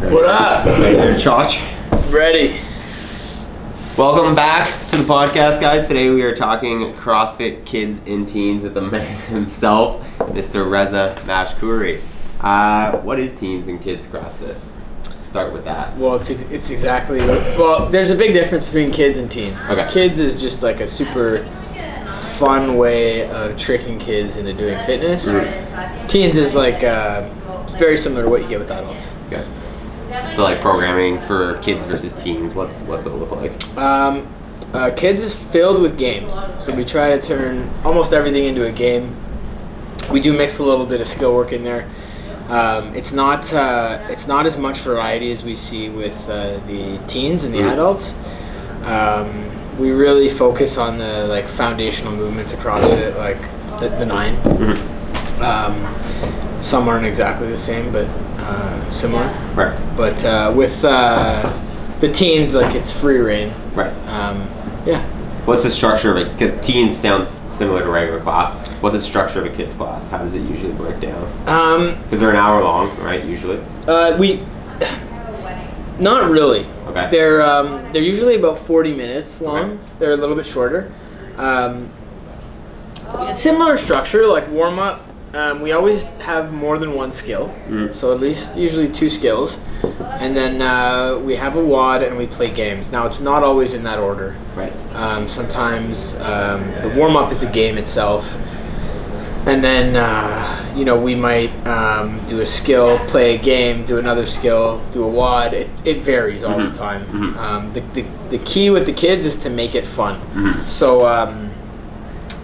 What up? Right there, Chach. Ready. Welcome back to the podcast, guys. Today we are talking CrossFit kids and teens with the man himself, Mr. Reza Mashkoori. Uh, what is teens and kids CrossFit? Start with that. Well, it's, ex- it's exactly well. There's a big difference between kids and teens. Okay. Kids is just like a super fun way of tricking kids into doing fitness. Mm. Teens is like uh, it's very similar to what you get with adults. Okay. So like programming for kids versus teens, what's what's it look like? Um, uh, kids is filled with games, so we try to turn almost everything into a game. We do mix a little bit of skill work in there. Um, it's not uh, it's not as much variety as we see with uh, the teens and the Mhm. adults. Um, we really focus on the like foundational movements across it, like the, the 9 Mhm. Um, some aren't exactly the same, but uh, similar. Right. But uh, with uh, the teens, like it's free reign. Right. Um, yeah. What's the structure of it? Because teens sounds similar to regular class. What's the structure of a kids class? How does it usually break down? Um, Because they're an hour long, right? Usually. uh, we not really. Okay. They're um, they're usually about forty minutes long. Okay. They're a little bit shorter. Um, similar structure, like warm up. Um, we always have more than one skill, Mm. so at least usually two skills, and then uh, we have a WOD and we play games. Now it's not always in that order. Right. Um, sometimes um, the warm up is a game itself, and then uh, you know we might um, do a skill, play a game, do another skill, do a WOD. It, it varies all Mhm. the time. Mhm. Um, the, the the key with the kids is to make it fun. Mhm. So um,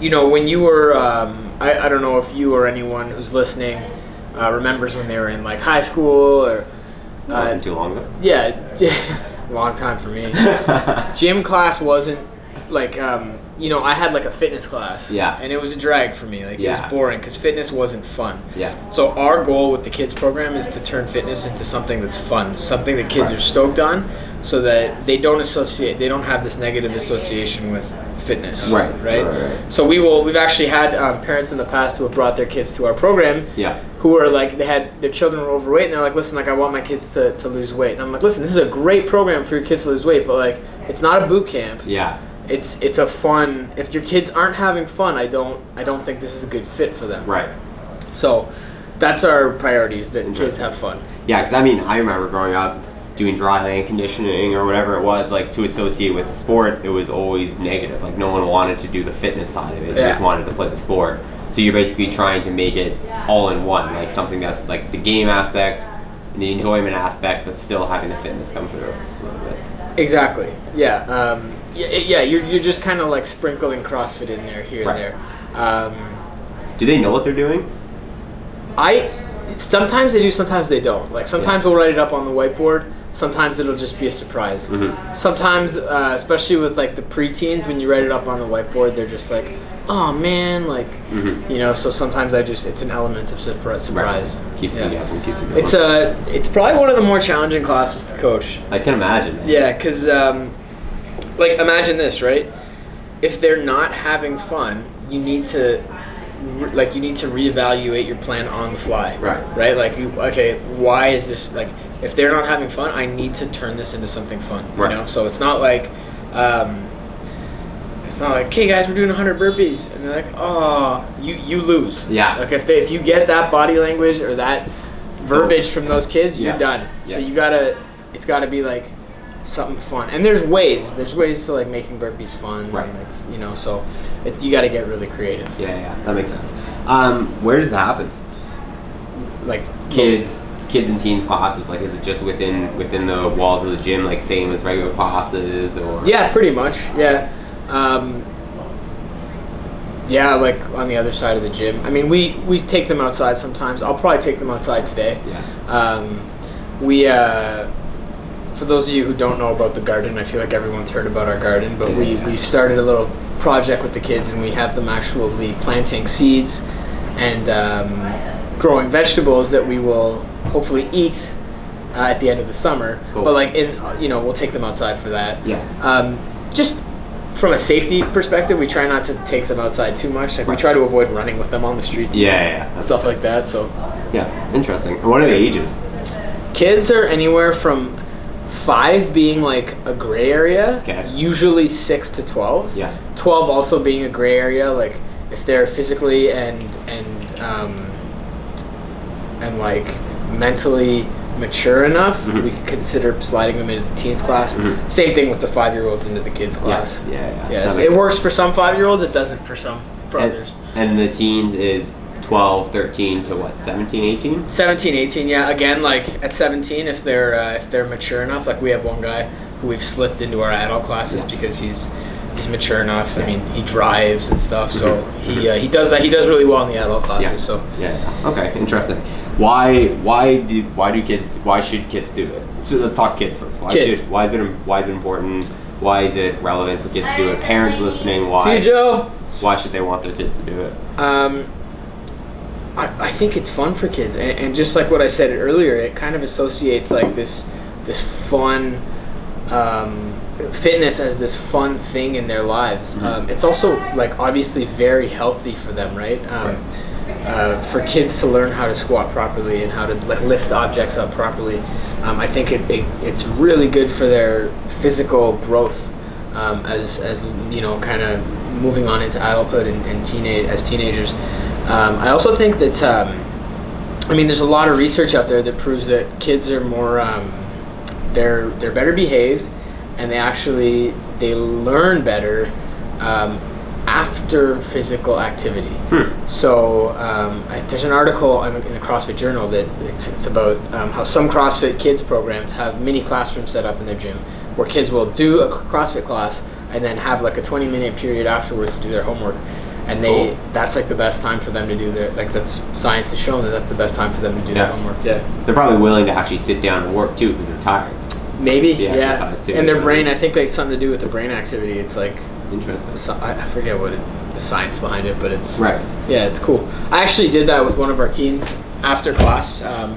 you know when you were um, I, I don't know if you or anyone who's listening uh, remembers when they were in like high school or uh, wasn't too long ago. yeah, long time for me gym class wasn't like um, you know I had like a fitness class. Yeah. And it was a drag for me. Like it was boring because fitness wasn't fun. yeah. So our goal with the kids program is to turn fitness into something that's fun, something that kids Right. are stoked on, so that they don't associate, they don't have this negative association with fitness. Right, Right. right, right. So we will. We've actually had um, parents in the past who have brought their kids to our program Yeah. who are like they had their children were overweight and they're like listen like i want my kids to, to lose weight and i'm like listen this is a great program for your kids to lose weight but like it's not a boot camp Yeah. it's it's a fun if your kids aren't having fun i don't i don't think this is a good fit for them Right. so that's our priorities that kids have fun Yeah, because I mean, I remember growing up doing dry land conditioning or whatever it was, like to associate with the sport, it was always negative. Like no one wanted to do the fitness side of it; they Yeah. just wanted to play the sport. So you're basically trying to make it all in one, like something that's like the game aspect and the enjoyment aspect, but still having the fitness come through a little bit. exactly yeah um, yeah, yeah you're, you're just kind of like sprinkling crossfit in there here Right. and there um, Do they know what they're doing? I sometimes they do, sometimes they don't. Like sometimes we'll write it up on the whiteboard. Sometimes it'll just be a surprise. Mhm. Sometimes, uh, especially with like the preteens, when you write it up on the whiteboard, they're just like, "Oh man!" Like Mhm. you know. So sometimes I just it's an element of surprise. Surprise. Right. Keeps Yeah. you guessing, keeps you going. It's a it's probably one of the more challenging classes to coach. I can imagine. Yeah, because um, like imagine this, right? If they're not having fun, you need to like you need to reevaluate your plan on the fly. Right. Right. Like you okay, why is this like if they're not having fun, I need to turn this into something fun. Right. You know, so it's not like. Um, it's not like, okay, guys, we're doing 100 burpees, and they're like, oh, you you lose. Yeah. Like if they if you get that body language or that verbiage from those kids, you're Yeah. done. So you gotta, it's gotta be like something fun. And there's ways. There's ways to like making burpees fun. Right. You know, so it, you gotta get really creative. Yeah, yeah, that makes sense. Um, where does that happen? Like kids kids and teens classes like is it just within within the walls of the gym like same as regular classes or Yeah, pretty much. Yeah. Um, yeah, like on the other side of the gym. I mean, we we take them outside sometimes. I'll probably take them outside today. yeah Um, we, uh, for those of you who don't know about the garden, I feel like everyone's heard about our garden, but we, we started a little project with the kids and we have them actually planting seeds and um, growing vegetables that we will hopefully eat uh, at the end of the summer. Cool. But like in, you know, we'll take them outside for that. yeah Um, just from a safety perspective, we try not to take them outside too much. Like we try to avoid running with them on the streets. and yeah yeah, yeah. Stuff like that. So yeah interesting and what are the ages Kids are anywhere from five being like a gray area, Okay. usually six to twelve. Yeah. Twelve also being a gray area, like if they're physically and and um, and like mentally mature enough, Mhm. we could consider sliding them into the teens class. Mhm. Same thing with the five year olds into the kids class. Yeah. Yeah. Yes, it makes works for some five year olds. It doesn't for some for And, others. and the teens is 12, 13 to what? 17, 18? 17, 18, yeah. Again, like at 17, if they're uh, if they're mature enough, like we have one guy who we've slipped into our adult classes Yeah. because he's he's mature enough. Yeah. I mean, he drives and stuff, so Mhm. he uh, he does that. He does really well in the adult classes. Yeah. So Yeah. yeah. Okay. Interesting. Why? Why do? Why do kids? Why should kids do it? So let's talk kids first. Why Kids. should? Why is it? Why is it important? Why is it relevant for kids to do it? Parents listening. Why? see you, Joe. Why should they want their kids to do it? Um, I, I think it's fun for kids, and, and just like what I said earlier, it kind of associates like this this fun um, fitness as this fun thing in their lives. Mhm. Um, it's also like obviously very healthy for them, right? Um, uh, for kids to learn how to squat properly and how to like lift objects up properly, um, I think it, it, it's really good for their physical growth um, as, as you know, kind of moving on into adulthood and, and teenage as teenagers. Um, I also think that um, I mean, there's a lot of research out there that proves that kids are more um, they're they're better behaved, and they actually they learn better um, after physical activity. Hmm. So um, I, there's an article in the, in the CrossFit Journal that it's, it's about um, how some CrossFit kids programs have mini classrooms set up in their gym where kids will do a CrossFit class and then have like a 20 minute period afterwards to do their homework. And they Cool. that's like the best time for them to do their like that's science has shown that that's the best time for them to do Yeah. their homework. Yeah. They're probably willing to actually sit down and work too because they're tired. Maybe, The yeah. And their brain, I think, like something to do with the brain activity. It's like Interesting. so, I, I forget what it, the science behind it, but it's Right. yeah, it's cool. I actually did that with one of our teens after class. Um,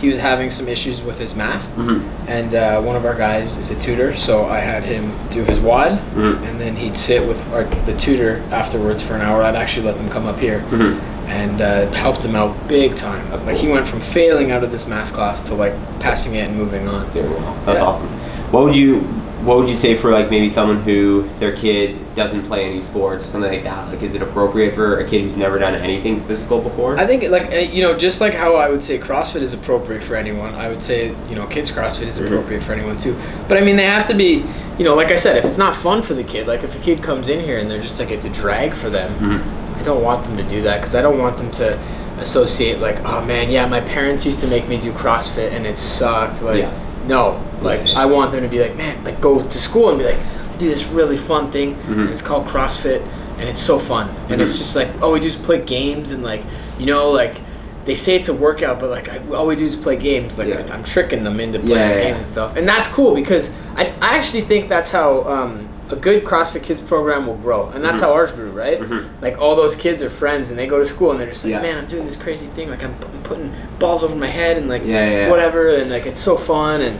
he was having some issues with his math, Mm-hmm. and uh, one of our guys is a tutor, so I had him do his WOD, Mhm. and then he'd sit with our, the tutor afterwards for an hour. I'd actually let them come up here Mm-hmm. and uh, helped him out big time. That's like cool. he went from failing out of this math class to like passing it and moving on. That's Yeah. awesome. What would you What would you say for like maybe someone who their kid doesn't play any sports or something like that? Like, is it appropriate for a kid who's never done anything physical before? I think like uh, you know, just like how I would say CrossFit is appropriate for anyone, I would say you know kids CrossFit is Mhm. appropriate for anyone too. But I mean, they have to be, you know, like I said, if it's not fun for the kid, like if a kid comes in here and they're just like it's a drag for them, Mhm. I don't want them to do that because I don't want them to associate like, oh man, yeah, my parents used to make me do CrossFit and it sucked. Like, Yeah. No, like I want them to be like, man, like go to school and be like, do this really fun thing. Mhm. And it's called CrossFit and it's so fun. And it's Mhm. just like, all we do is play games and like, you know, like they say it's a workout, but like I, all we do is play games. Like Yeah. I'm tricking them into playing yeah, yeah. games and stuff, and that's cool because I, I actually think that's how um, a good CrossFit Kids program will grow, and that's Mhm. how ours grew, right? Mhm. Like all those kids are friends, and they go to school, and they're just like, Yeah. man, I'm doing this crazy thing, like I'm, pu- I'm putting balls over my head, and like Yeah, yeah, whatever, and like it's so fun, and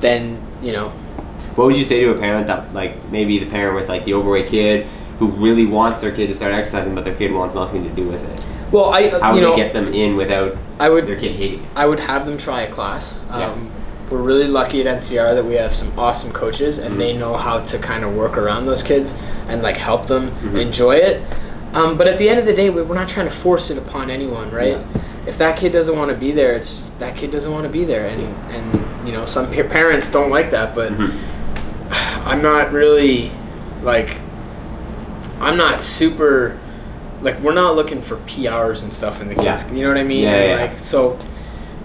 then you know, What would you say to a parent that like maybe the parent with like the overweight kid who really wants their kid to start exercising, but their kid wants nothing to do with it? well, I How you would know, they get them in without I would their kid hating? it? I would have them try a class. Um, Yeah. We're really lucky at NCR that we have some awesome coaches, and Mhm. they know how to kind of work around those kids and like help them Mhm. enjoy it. Um, but at the end of the day, we- we're not trying to force it upon anyone, right? If that kid doesn't want to be there, it's just that kid doesn't want to be there, and and you know some pa- parents don't like that, but Mhm. I'm not really like I'm not super like we're not looking for PRs and stuff in the kids. Yeah. You know what I mean? Yeah, yeah, yeah. Like so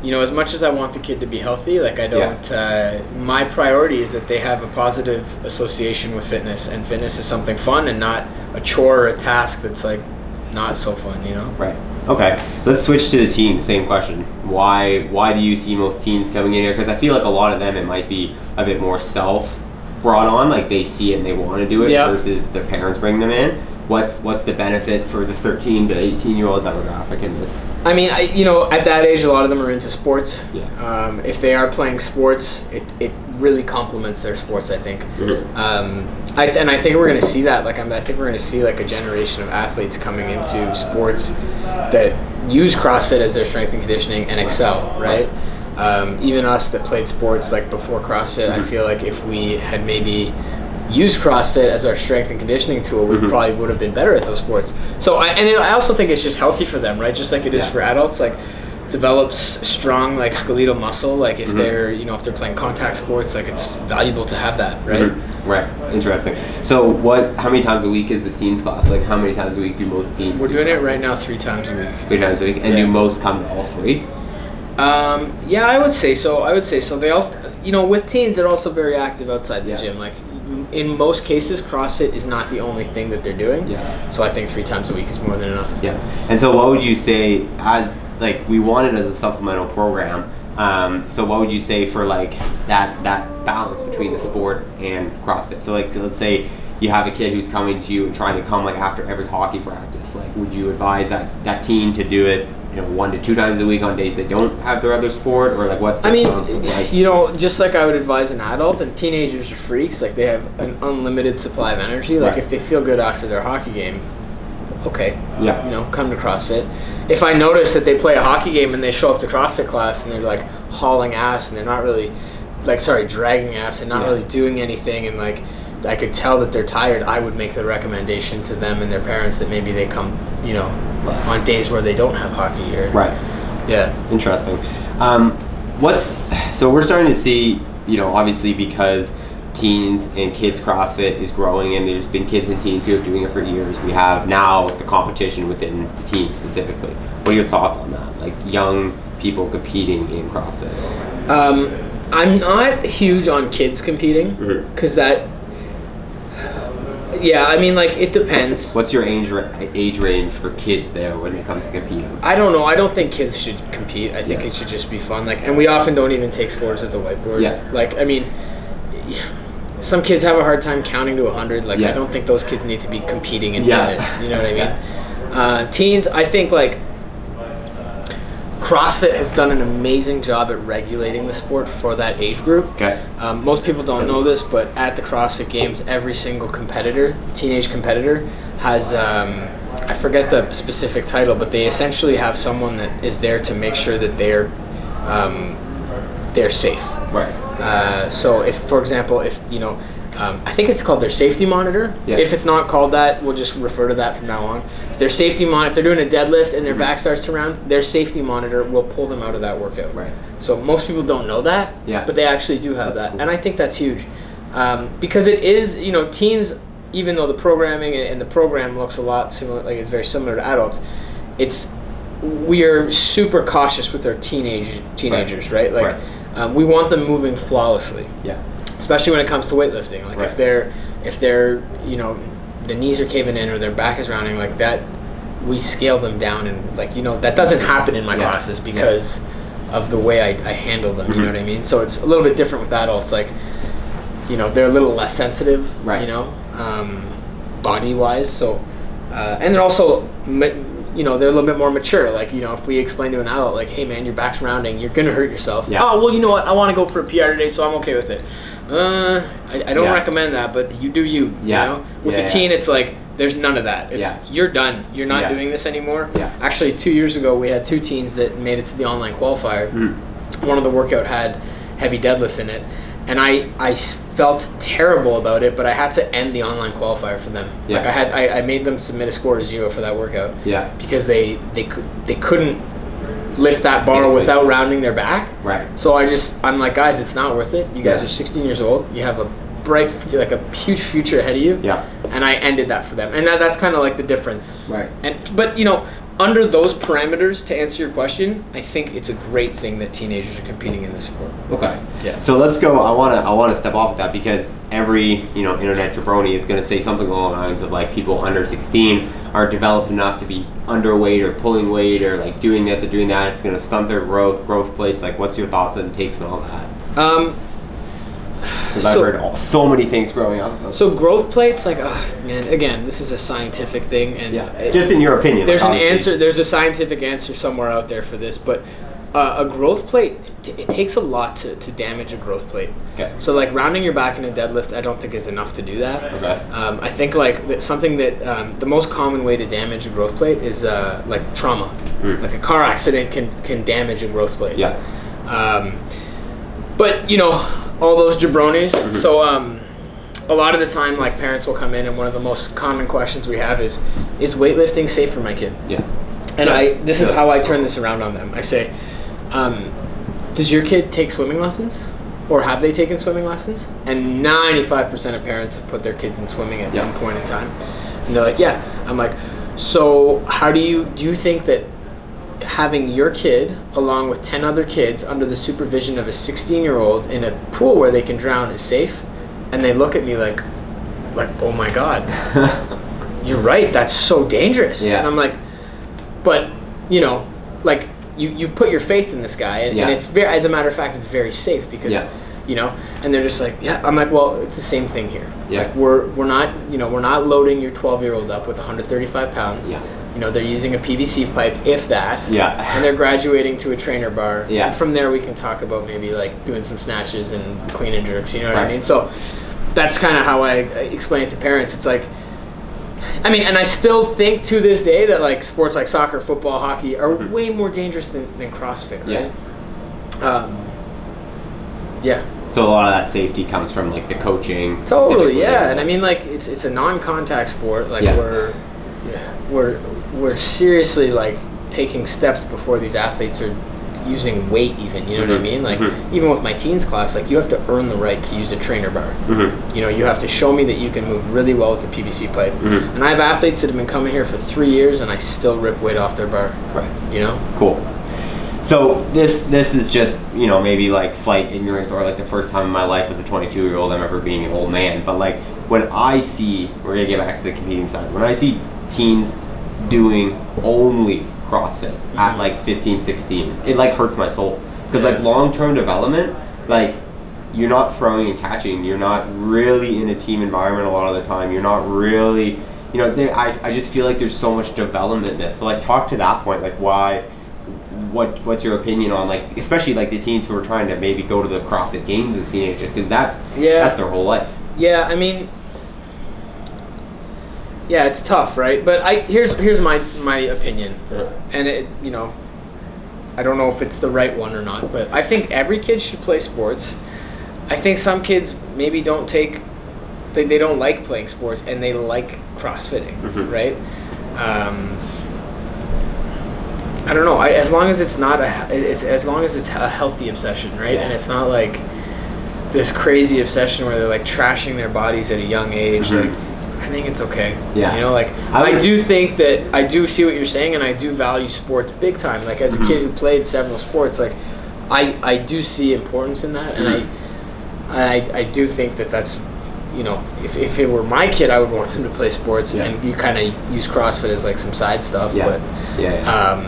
you know, as much as I want the kid to be healthy, like I don't uh, my priority is that they have a positive association with fitness and fitness is something fun and not a chore or a task that's like not so fun, you know? Right. Okay. Let's switch to the teens. Same question. Why Why do you see most teens coming in here? Because I feel like a lot of them it might be a bit more self brought on, like they see it and they want to do it, Yeah. versus their parents bring them in. What's What's the benefit for the 13 to 18 year old demographic in this? I mean, I you know, at that age, a lot of them are into sports. Yeah. Um, if they are playing sports, it, it really complements their sports. I think. Mhm. Um, I, and I think we're going to see that. Like, I'm, I think we're going to see like a generation of athletes coming into sports that use CrossFit as their strength and conditioning and excel. Right. Um, even us that played sports like before CrossFit, I Mhm. feel like if we had maybe used CrossFit as our strength and conditioning tool, we Mhm. probably would have been better at those sports. So, I, and it, I also think it's just healthy for them, right? Just like it is Yeah. for adults, like develops strong like skeletal muscle. Like if Mhm. they're you know if they're playing contact sports, like it's valuable to have that, right? Mhm. Right. Interesting. So, what? How many times a week is the teens class? Like, how many times a week do most teens? We're do doing it right now three times a week. Three times a week, and Yeah. do most come to all three? Um, yeah, I would say so. I would say so. They also, you know, with teens, they're also very active outside the Yeah. gym. Like in most cases, CrossFit is not the only thing that they're doing. Yeah. So I think three times a week is more than enough. Yeah. And so, what would you say as like we want it as a supplemental program? Um, so, what would you say for like that that balance between the sport and CrossFit? So, like, let's say you have a kid who's coming to you and trying to come like after every hockey practice. Like, would you advise that that teen to do it? You know, one to two times a week on days they don't have their other sport, or like what's the I mean, like? you know, just like I would advise an adult, and teenagers are freaks. Like they have an unlimited supply of energy. Like Right. if they feel good after their hockey game, okay, Yeah. you know, come to CrossFit. If I notice that they play a hockey game and they show up to CrossFit class and they're like hauling ass and they're not really, like, sorry, dragging ass and not Yeah. really doing anything and like, I could tell that they're tired. I would make the recommendation to them and their parents that maybe they come, you know, Less. on days where they don't have hockey or Right. Yeah. Interesting. Um, what's so we're starting to see, you know, obviously because teens and kids CrossFit is growing, and there's been kids and teens who are doing it for years. We have now the competition within the teens specifically. What are your thoughts on that? Like young people competing in CrossFit. Um, I'm not huge on kids competing because that. Yeah, I mean, like it depends. What's your age ra- age range for kids there when it comes to competing? I don't know. I don't think kids should compete. I think Yeah. it should just be fun. Like, and we often don't even take scores at the whiteboard. Yeah. Like, I mean, some kids have a hard time counting to hundred. Like, Yeah. I don't think those kids need to be competing in Yeah. fitness. You know what I mean? Uh, teens, I think like CrossFit has done an amazing job at regulating the sport for that age group. Okay. Um, most people don't know this, but at the CrossFit Games, every single competitor, teenage competitor, has um, I forget the specific title, but they essentially have someone that is there to make sure that they're um, they're safe. Right. Uh, so if, for example, if you know, um, I think it's called their safety monitor. Yeah. If it's not called that, we'll just refer to that from now on. If their safety mon, if they're doing a deadlift and their Mhm. back starts to round, their safety monitor will pull them out of that workout. Right. So most people don't know that. Yeah. But they actually do have That's that, cool. and I think that's huge, um, because it is you know teens. Even though the programming and the program looks a lot similar, like it's very similar to adults, it's we are super cautious with our teenage teenagers, right? Like Right. Um, we want them moving flawlessly, Yeah. Especially when it comes to weightlifting. Like Right. if they're if they're you know the knees are caving in or their back is rounding like that, we scale them down and like you know that doesn't happen in my Yeah. classes because of the way I, I handle them. You know Mhm. what I mean? So it's a little bit different with adults. Like you know they're a little less sensitive. Right. You know, um, body wise. So uh, and they're also. You know they're a little bit more mature. Like you know, if we explain to an adult, like, "Hey man, your back's rounding, you're gonna hurt yourself." Yeah. Oh well, you know what? I want to go for a PR today, so I'm okay with it. Uh, I, I don't Yeah. recommend that, but you do you. Yeah. You know? With Yeah, the yeah. teen, it's like there's none of that. It's Yeah. you're done. You're not doing this anymore. Yeah. Actually, two years ago, we had two teens that made it to the online qualifier. Mhm. One of the workout had heavy deadlifts in it, and I, I felt terrible about it, but I had to end the online qualifier for them. Yeah. Like I had I, I made them submit a score to zero for that workout Yeah. because they they could they couldn't lift that bar without rounding their back. Right. So I just I'm like, guys, it's not worth it. You guys Yeah. are 16 years old. You have a bright, like a huge future ahead of you. Yeah. And I ended that for them, and that, that's kind of like the difference. Right. And but you know, under those parameters, to answer your question, I think it's a great thing that teenagers are competing in this sport. Okay. Yeah. So let's go. I wanna I wanna step off of that because every you know internet jabroni is gonna say something along the lines of like people under 16 are developed enough to be underweight or pulling weight or like doing this or doing that. It's gonna stunt their growth, growth plates. Like, what's your thoughts and takes on all that? Um. Because I've So- heard all, so many things growing up. So growth plates, like, oh, man, again, this is a scientific thing, and yeah, it- just in your opinion. there's like, an answer. There's a scientific answer somewhere out there for this, but uh, a growth plate, it, it takes a lot to, to damage a growth plate. Okay. So like rounding your back in a deadlift, I don't think is enough to do that. Okay. Um, I think like that something that um, the most common way to damage a growth plate is uh, like trauma. Mm. Like a car accident can can damage a growth plate. Yeah. Um, but you know, all those jabronis. Mm-hmm. So um, a lot of the time, like parents will come in, and one of the most common questions we have is, "Is weightlifting safe for my kid?" Yeah. And Yeah. I this is how I turn this around on them. I say, um, "Does your kid take swimming lessons?" Or have they taken swimming lessons? And 95% of parents have put their kids in swimming at Yeah. some point in time. And they're like, yeah. I'm like, so how do you do you think that having your kid along with 10 other kids under the supervision of a 16 year old in a pool where they can drown is safe? And they look at me like, like, oh my God, you're right. That's so dangerous. Yeah. And I'm like, but you know, like you you've put your faith in this guy, and, Yeah. and it's very, as a matter of fact, it's very safe because. Yeah. You know, and they're just like, yeah. I'm like, well, it's the same thing here. Yeah. Like we're we're not, you know, we're not loading your 12 year old up with 135 pounds. Yeah. You know, they're using a PVC pipe, if that. Yeah. And they're graduating to a trainer bar. Yeah. And from there, we can talk about maybe like doing some snatches and clean and jerks. You know what I mean? So that's kind of how I explain it to parents. It's like, I mean, and I still think to this day that like sports like soccer, football, hockey are Mhm. way more dangerous than, than CrossFit, Yeah. right? Um, yeah, So a lot of that safety comes from like the coaching. totally, yeah. And I mean, like it's it's a non-contact sport. Like Yeah. we're yeah, we're we're seriously like taking steps before these athletes are using weight even you know what i Mhm, mean like mhm. even with my teens class like you have to earn the right to use a trainer bar Mhm. you know you have to show me that you can move really well with the pvc pipe Mhm. and i have athletes that have been coming here for three years and i still rip weight off their bar Right. you know Cool. So this this is just you know maybe like slight ignorance or like the first time in my life as a 22 year old I'm ever being an old man. But like when I see we're gonna get back to the competing side. When I see teens doing only CrossFit at Mhm. like 15, 16, it like hurts my soul because like long term development like. You're not throwing and catching. You're not really in a team environment a lot of the time. You're not really, you know. There, I, I just feel like there's so much development in this. So like, talk to that point. Like, why? what what's your opinion on like especially like the teens who are trying to maybe go to the CrossFit Games as teenagers because that's Yeah. that's their whole life. Yeah, I mean, yeah, it's tough, right? But I here's here's my my opinion, and it you know, I don't know if it's the right one or not, but I think every kid should play sports. I think some kids maybe don't take, they, they don't like playing sports and they like CrossFitting, Mhm. right? Um, I don't know. I, as long as it's not a, it's as long as it's a healthy obsession, right? And it's not like this crazy obsession where they're like trashing their bodies at a young age. Mhm. Like, I think it's okay. Yeah. You know, like I I, do think that I do see what you're saying, and I do value sports big time. Like as a Mhm. kid who played several sports, like I I do see importance in that, and Mhm. I, I I do think that that's. You know, if, if it were my kid, I would want them to play sports, Yeah. and you kind of use CrossFit as like some side stuff. Yeah. But Yeah. yeah. um,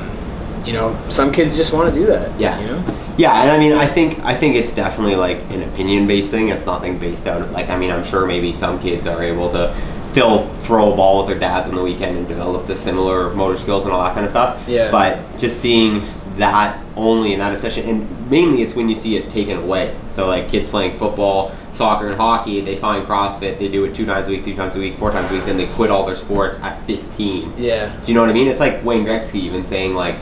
you know, some kids just want to do that. Yeah. You know. Yeah, and I mean, I think I think it's definitely like an opinion-based thing. It's nothing based out of like I mean, I'm sure maybe some kids are able to still throw a ball with their dads on the weekend and develop the similar motor skills and all that kind of stuff. Yeah. But just seeing that only in that obsession, and mainly it's when you see it taken away. So like kids playing football, soccer, and hockey, they find CrossFit, they do it two times a week, three times a week, four times a week, then they quit all their sports at 15. Yeah. Do you know what I mean? It's like Wayne Gretzky even saying like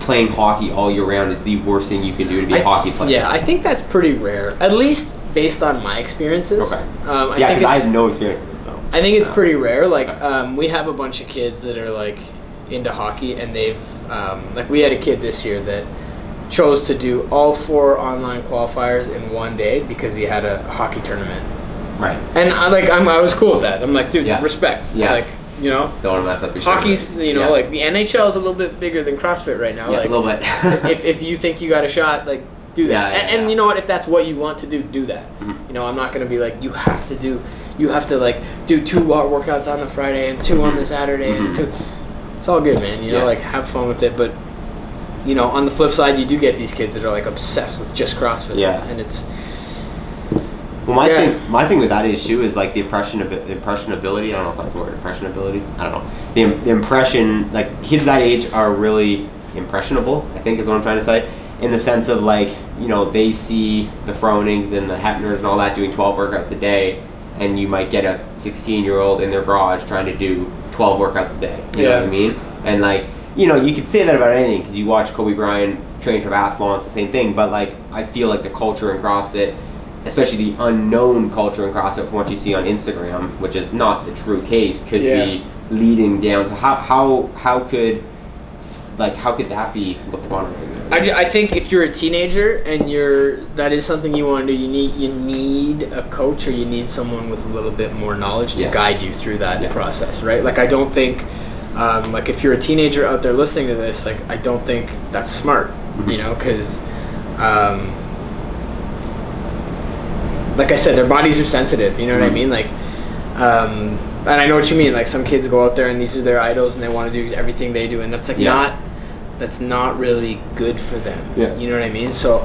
playing hockey all year round is the worst thing you can do to be a I- hockey player. Yeah, I think that's pretty rare. At least based on my experiences. Okay. Um, I yeah, because I have no experience in this, so. I think it's pretty rare. Like, um, we have a bunch of kids that are like into hockey, and they've um, like we had a kid this year that chose to do all four online qualifiers in one day because he had a hockey tournament. Right. And I like I'm, I was cool with that. I'm like, dude, Yeah. respect. Yeah. Like, you know, Don't want to mess up your hockey's tournament. you know Yeah. like the NHL is a little bit bigger than CrossFit right now. yeah, like, a little bit. if, if you think you got a shot, like do that. Yeah, yeah, and, and yeah. you know what? If that's what you want to do, do that. Mhm. You know, I'm not gonna be like you have to do, you have to like do two workouts on the Friday and 2 on the Saturday and Mhm. two. It's all good, man. You know, Yeah. like have fun with it. But you know, on the flip side, you do get these kids that are like obsessed with just CrossFit. Yeah. and it's well, my Yeah. thing, my thing with that issue is like the impression of impressionability. I don't know if that's the word. Impressionability. I don't know. The, the impression, like kids that age are really impressionable. I think is what I'm trying to say. In the sense of like, you know, they see the Fronings and the Hepners and all that doing 12 workouts a day, and you might get a 16 year old in their garage trying to do 12 workouts a day. You know what I mean? And like, you know, you could say that about anything because you watch Kobe Bryant train for basketball, and it's the same thing. But like, I feel like the culture in CrossFit, especially the unknown culture in CrossFit from what you see on Instagram, which is not the true case, could Yeah. be leading down to how how how could like how could that be looked upon? I, ju- I think if you're a teenager and you're that is something you want to do, you need you need a coach or you need someone with a little bit more knowledge to Yeah. guide you through that Yeah. process, right? Like I don't think, um, like if you're a teenager out there listening to this, like I don't think that's smart, Mhm. you know, because, um, like I said, their bodies are sensitive. You know what I Mhm. mean? Like, um, and I know what you mean. Like some kids go out there and these are their idols and they want to do everything they do, and that's like Yeah. not that's not really good for them. Yeah. You know what I mean? So,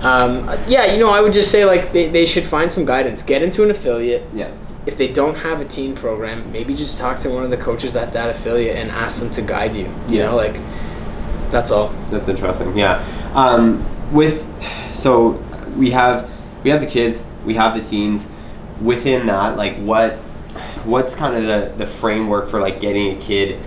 um, yeah, you know, I would just say like they, they should find some guidance. Get into an affiliate. Yeah. If they don't have a teen program, maybe just talk to one of the coaches at that affiliate and ask them to guide you. You Yeah. know, like that's all. That's interesting. Yeah. Um, with so we have we have the kids, we have the teens. Within that, like what what's kind of the the framework for like getting a kid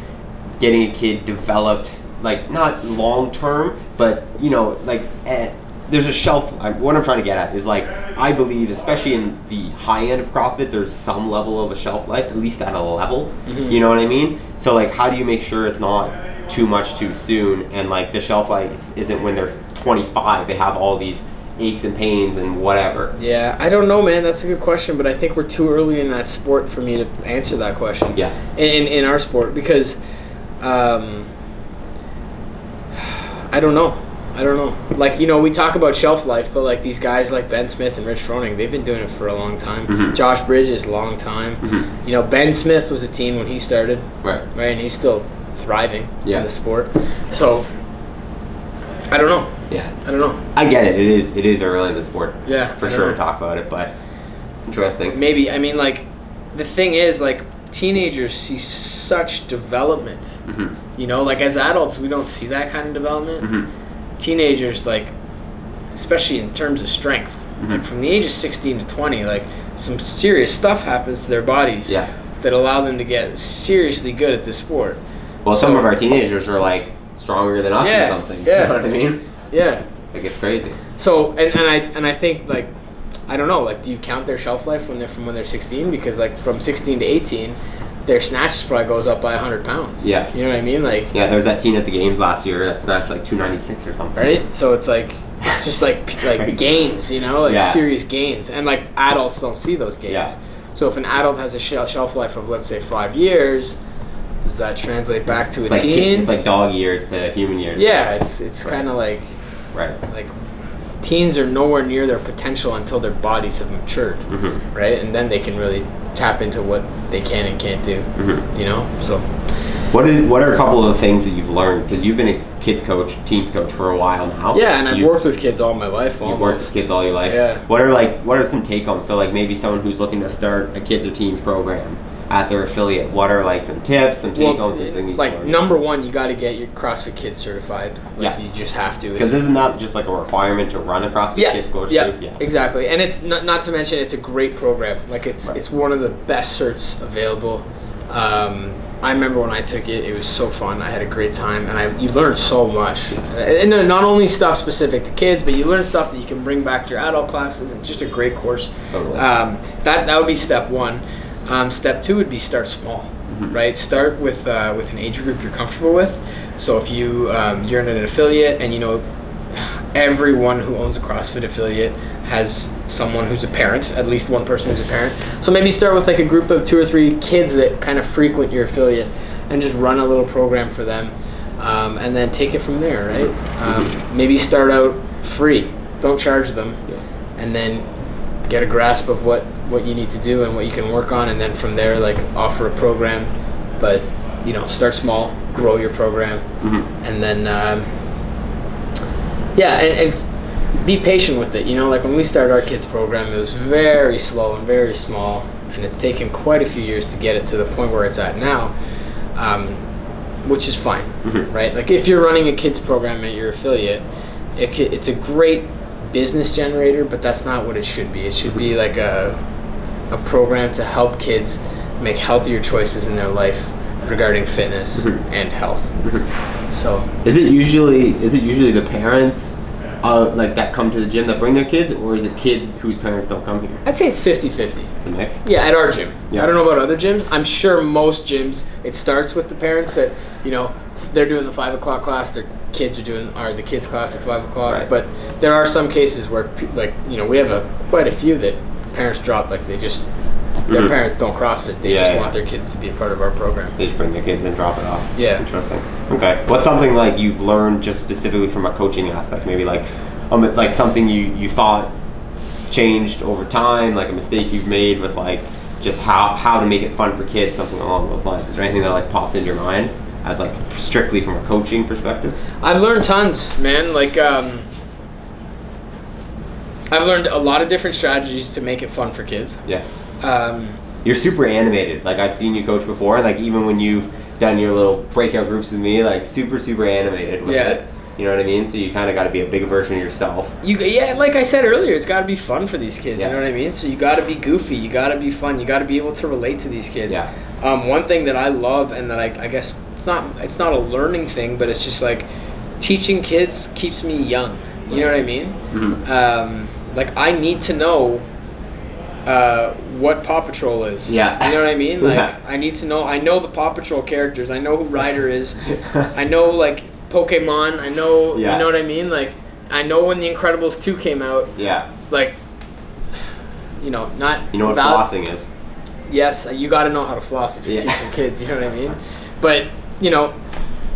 getting a kid developed like not long term, but you know like eh, there's a shelf. I, what I'm trying to get at is like I believe, especially in the high end of CrossFit, there's some level of a shelf life, at least at a level. Mhm. You know what I mean? So like, how do you make sure it's not too much too soon, and like the shelf life isn't when they're 25, they have all these aches and pains and whatever. Yeah, I don't know, man. That's a good question, but I think we're too early in that sport for me to answer that question. Yeah. In in, in our sport because, um, I don't know. I don't know. Like you know, we talk about shelf life, but like these guys like Ben Smith and Rich Froning, they've been doing it for a long time. Mhm. Josh Bridges, long time. Mhm. You know, Ben Smith was a teen when he started, Right. right? And he's still thriving Yeah. in the sport. So, I don't know. Yeah. I don't know. I get it. It is. It is early in the sport. Yeah, For sure know. to talk about it, but interesting. Maybe. I mean, like, the thing is, like, teenagers see such development. hmm You know, like as adults, we don't see that kind of development. hmm Teenagers, like, especially in terms of strength, Mhm. like from the age of 16 to 20, like, some serious stuff happens to their bodies Yeah. that allow them to get seriously good at this sport. Well, some of our teenagers are like stronger than us Yeah, in something. yeah. You know what I mean? Yeah. Like it's crazy. So, and, and I and I think like, I don't know, like, do you count their shelf life when they're from when they're 16? Because like from 16 to 18, their snatch probably goes up by 100 pounds. Yeah. You know what I mean? Like, Yeah, there was that teen at the games last year that snatched like 296 or something. right? So it's like it's just like like gains, you know, like Yeah. serious gains, and like adults don't see those gains. Yeah. So if an adult has a shel- shelf life of let's say five years, does that translate back to It's a like teen? it's like dog years to human years. yeah, it's it's Right. kind of like Right. like teens are nowhere near their potential until their bodies have matured, hmm right? And then they can really tap into what they can and can't do. hmm You know, so What is what are a couple of the things that you've learned? Because you've been a kids coach, teens coach for a while now. yeah, and I've You- worked with kids all my life. You've worked with kids all your life. Yeah. What are like what are some take homes? So like maybe someone who's looking to start a kids or teens program at their affiliate. What are like some tips, some take homes, some things? like number one, you got to get your CrossFit Kids certified. Like, Yeah. you just have to. because It's- isn't that just like a requirement to run a CrossFit yeah, Kids course? yeah, yeah. exactly. And it's not, not to mention it's a great program. Like it's Right. it's one of the best certs available. Um, I remember when I took it; it was so fun. I had a great time, and I you learn so much. And uh, not only stuff specific to kids, but you learn stuff that you can bring back to your adult classes. And just a great course. Totally. Um, that that would be step one. Um, step two would be start small, Mhm. right? Start with uh, with an age group you're comfortable with. So if you um, you're in an affiliate and you know everyone who owns a CrossFit affiliate has someone who's a parent, at least one person who's a parent. So maybe start with like a group of two or three kids that kind of frequent your affiliate, and just run a little program for them, um, and then take it from there, right? Um, maybe start out free, don't charge them, and then get a grasp of what what you need to do and what you can work on, and then from there like offer a program, but you know start small, grow your program, Mhm. and then um, yeah, and, and it's, be patient with it. You know, like when we started our kids program, it was very slow and very small, and it's taken quite a few years to get it to the point where it's at now, um, which is fine, Mhm. right? Like if you're running a kids program at your affiliate, it, it's a great business generator, but that's not what it should be. It should be like a a program to help kids make healthier choices in their life regarding fitness Mhm. and health. So Is it usually is it usually the parents uh, like that come to the gym that bring their kids, or is it kids whose parents don't come here? I'd say it's 50-50. It's a mix. Yeah, at our gym. Yeah. I don't know about other gyms. I'm sure most gyms it starts with the parents that you know they're doing the five o'clock class. Their kids are doing are the kids class at five o'clock. Right. But there are some cases where pe- like you know we have a quite a few that parents drop like they just their Mhm. parents don't CrossFit. They Yeah, just yeah. want their kids to be a part of our program. They just bring their kids and drop it off. Yeah. Interesting. Okay. What's something like you've learned just specifically from a coaching aspect? Maybe like, um, like something you you thought changed over time, like a mistake you've made with like just how how to make it fun for kids, something along those lines. Is there anything that like pops into your mind as like strictly from a coaching perspective? I've learned tons, man. Like um, I've learned a lot of different strategies to make it fun for kids. Yeah. Um, You're super animated. Like I've seen you coach before. Like even when you've done your little breakout groups with me, like super super animated with Yeah. it. You know what I mean? So you kind of got to be a big version of yourself. You yeah, like I said earlier, it's got to be fun for these kids. Yeah. You know what I mean? So you got to be goofy. You got to be fun. You got to be able to relate to these kids. Yeah. Um, one thing that I love, and that I, I guess it's not it's not a learning thing, but it's just like teaching kids keeps me young. You know what I mean? Mhm. Um, like I need to know uh, what Paw Patrol is. Yeah. You know what I mean? Like Yeah. I need to know. I know the Paw Patrol characters. I know who Ryder is. I know like Pokemon. I know Yeah. you know what I mean. Like I know when The Incredibles two came out. Yeah. Like you know, not You know what val- flossing is? Yes, you got to know how to floss if you're Yeah. teaching kids. You know what I mean? But you know,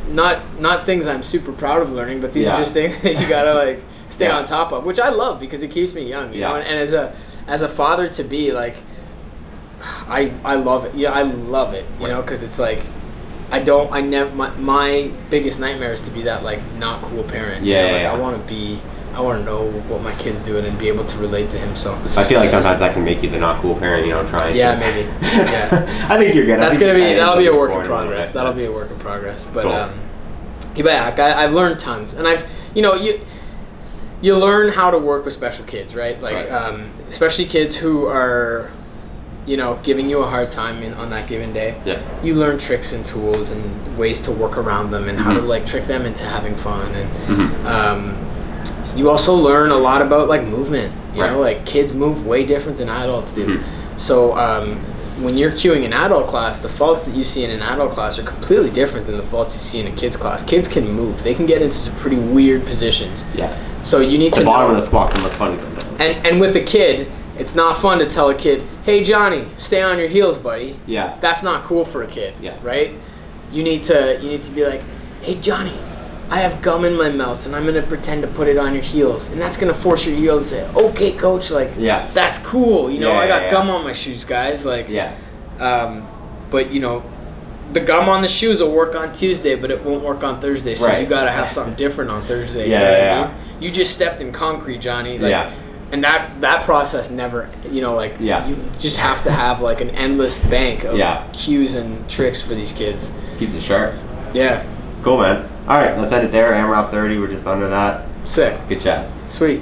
not not things I'm super proud of learning, but these Yeah. are just things that you gotta like stay Yeah. on top of, which I love because it keeps me young. You Yeah. know, and, and as a as a father to be like, I I love it. Yeah, I love it. You Right. know, because it's like. I don't. I never. My, my biggest nightmare is to be that like not cool parent. you Yeah, know, like, yeah. I want to be. I want to know what my kid's doing and be able to relate to him. So I feel like sometimes that can make you the not cool parent. You know, trying. Yeah, to- maybe. Yeah. I think you're good. That's gonna be that'll be a work in born a little progress. That'll be a work in progress. But Cool. um, yeah, I, I've learned tons, and I've you know you you learn how to work with special kids, right? Like Right. um, especially kids who are you know giving you a hard time in, on that given day. Yeah. You learn tricks and tools and ways to work around them and how to Mhm. like trick them into having fun and Mhm. um, you also learn a lot about like movement. You Right. know, like kids move way different than adults do. Mhm. So um, when you're cueing an adult class, the faults that you see in an adult class are completely different than the faults you see in a kids class. Kids can move; they can get into some pretty weird positions. Yeah. So you need The to bottom know. of the squat can look funny sometimes. and and with a kid, it's not fun to tell a kid, "Hey Johnny, stay on your heels, buddy." yeah. That's not cool for a kid. Yeah. Right? You need to you need to be like, "Hey Johnny, I have gum in my mouth and I'm gonna pretend to put it on your heels, and that's gonna force your heel to say, "Okay, coach, like Yeah. that's cool." You know, Yeah, I got yeah, yeah. gum on my shoes, guys. Like, Yeah. um, but you know, the gum on the shoes will work on Tuesday, but it won't work on Thursday. So Right. you gotta have something different on Thursday. you Yeah, know yeah, I yeah. mean? You just stepped in concrete, Johnny. Like, Yeah. And that that process never, you know, like Yeah. you just have to have like an endless bank of Yeah. cues and tricks for these kids. Keeps it sharp. Yeah, Cool, man. All right, let's end it there. AMRAP 30. We're just under that. sick, Good chat. sweet.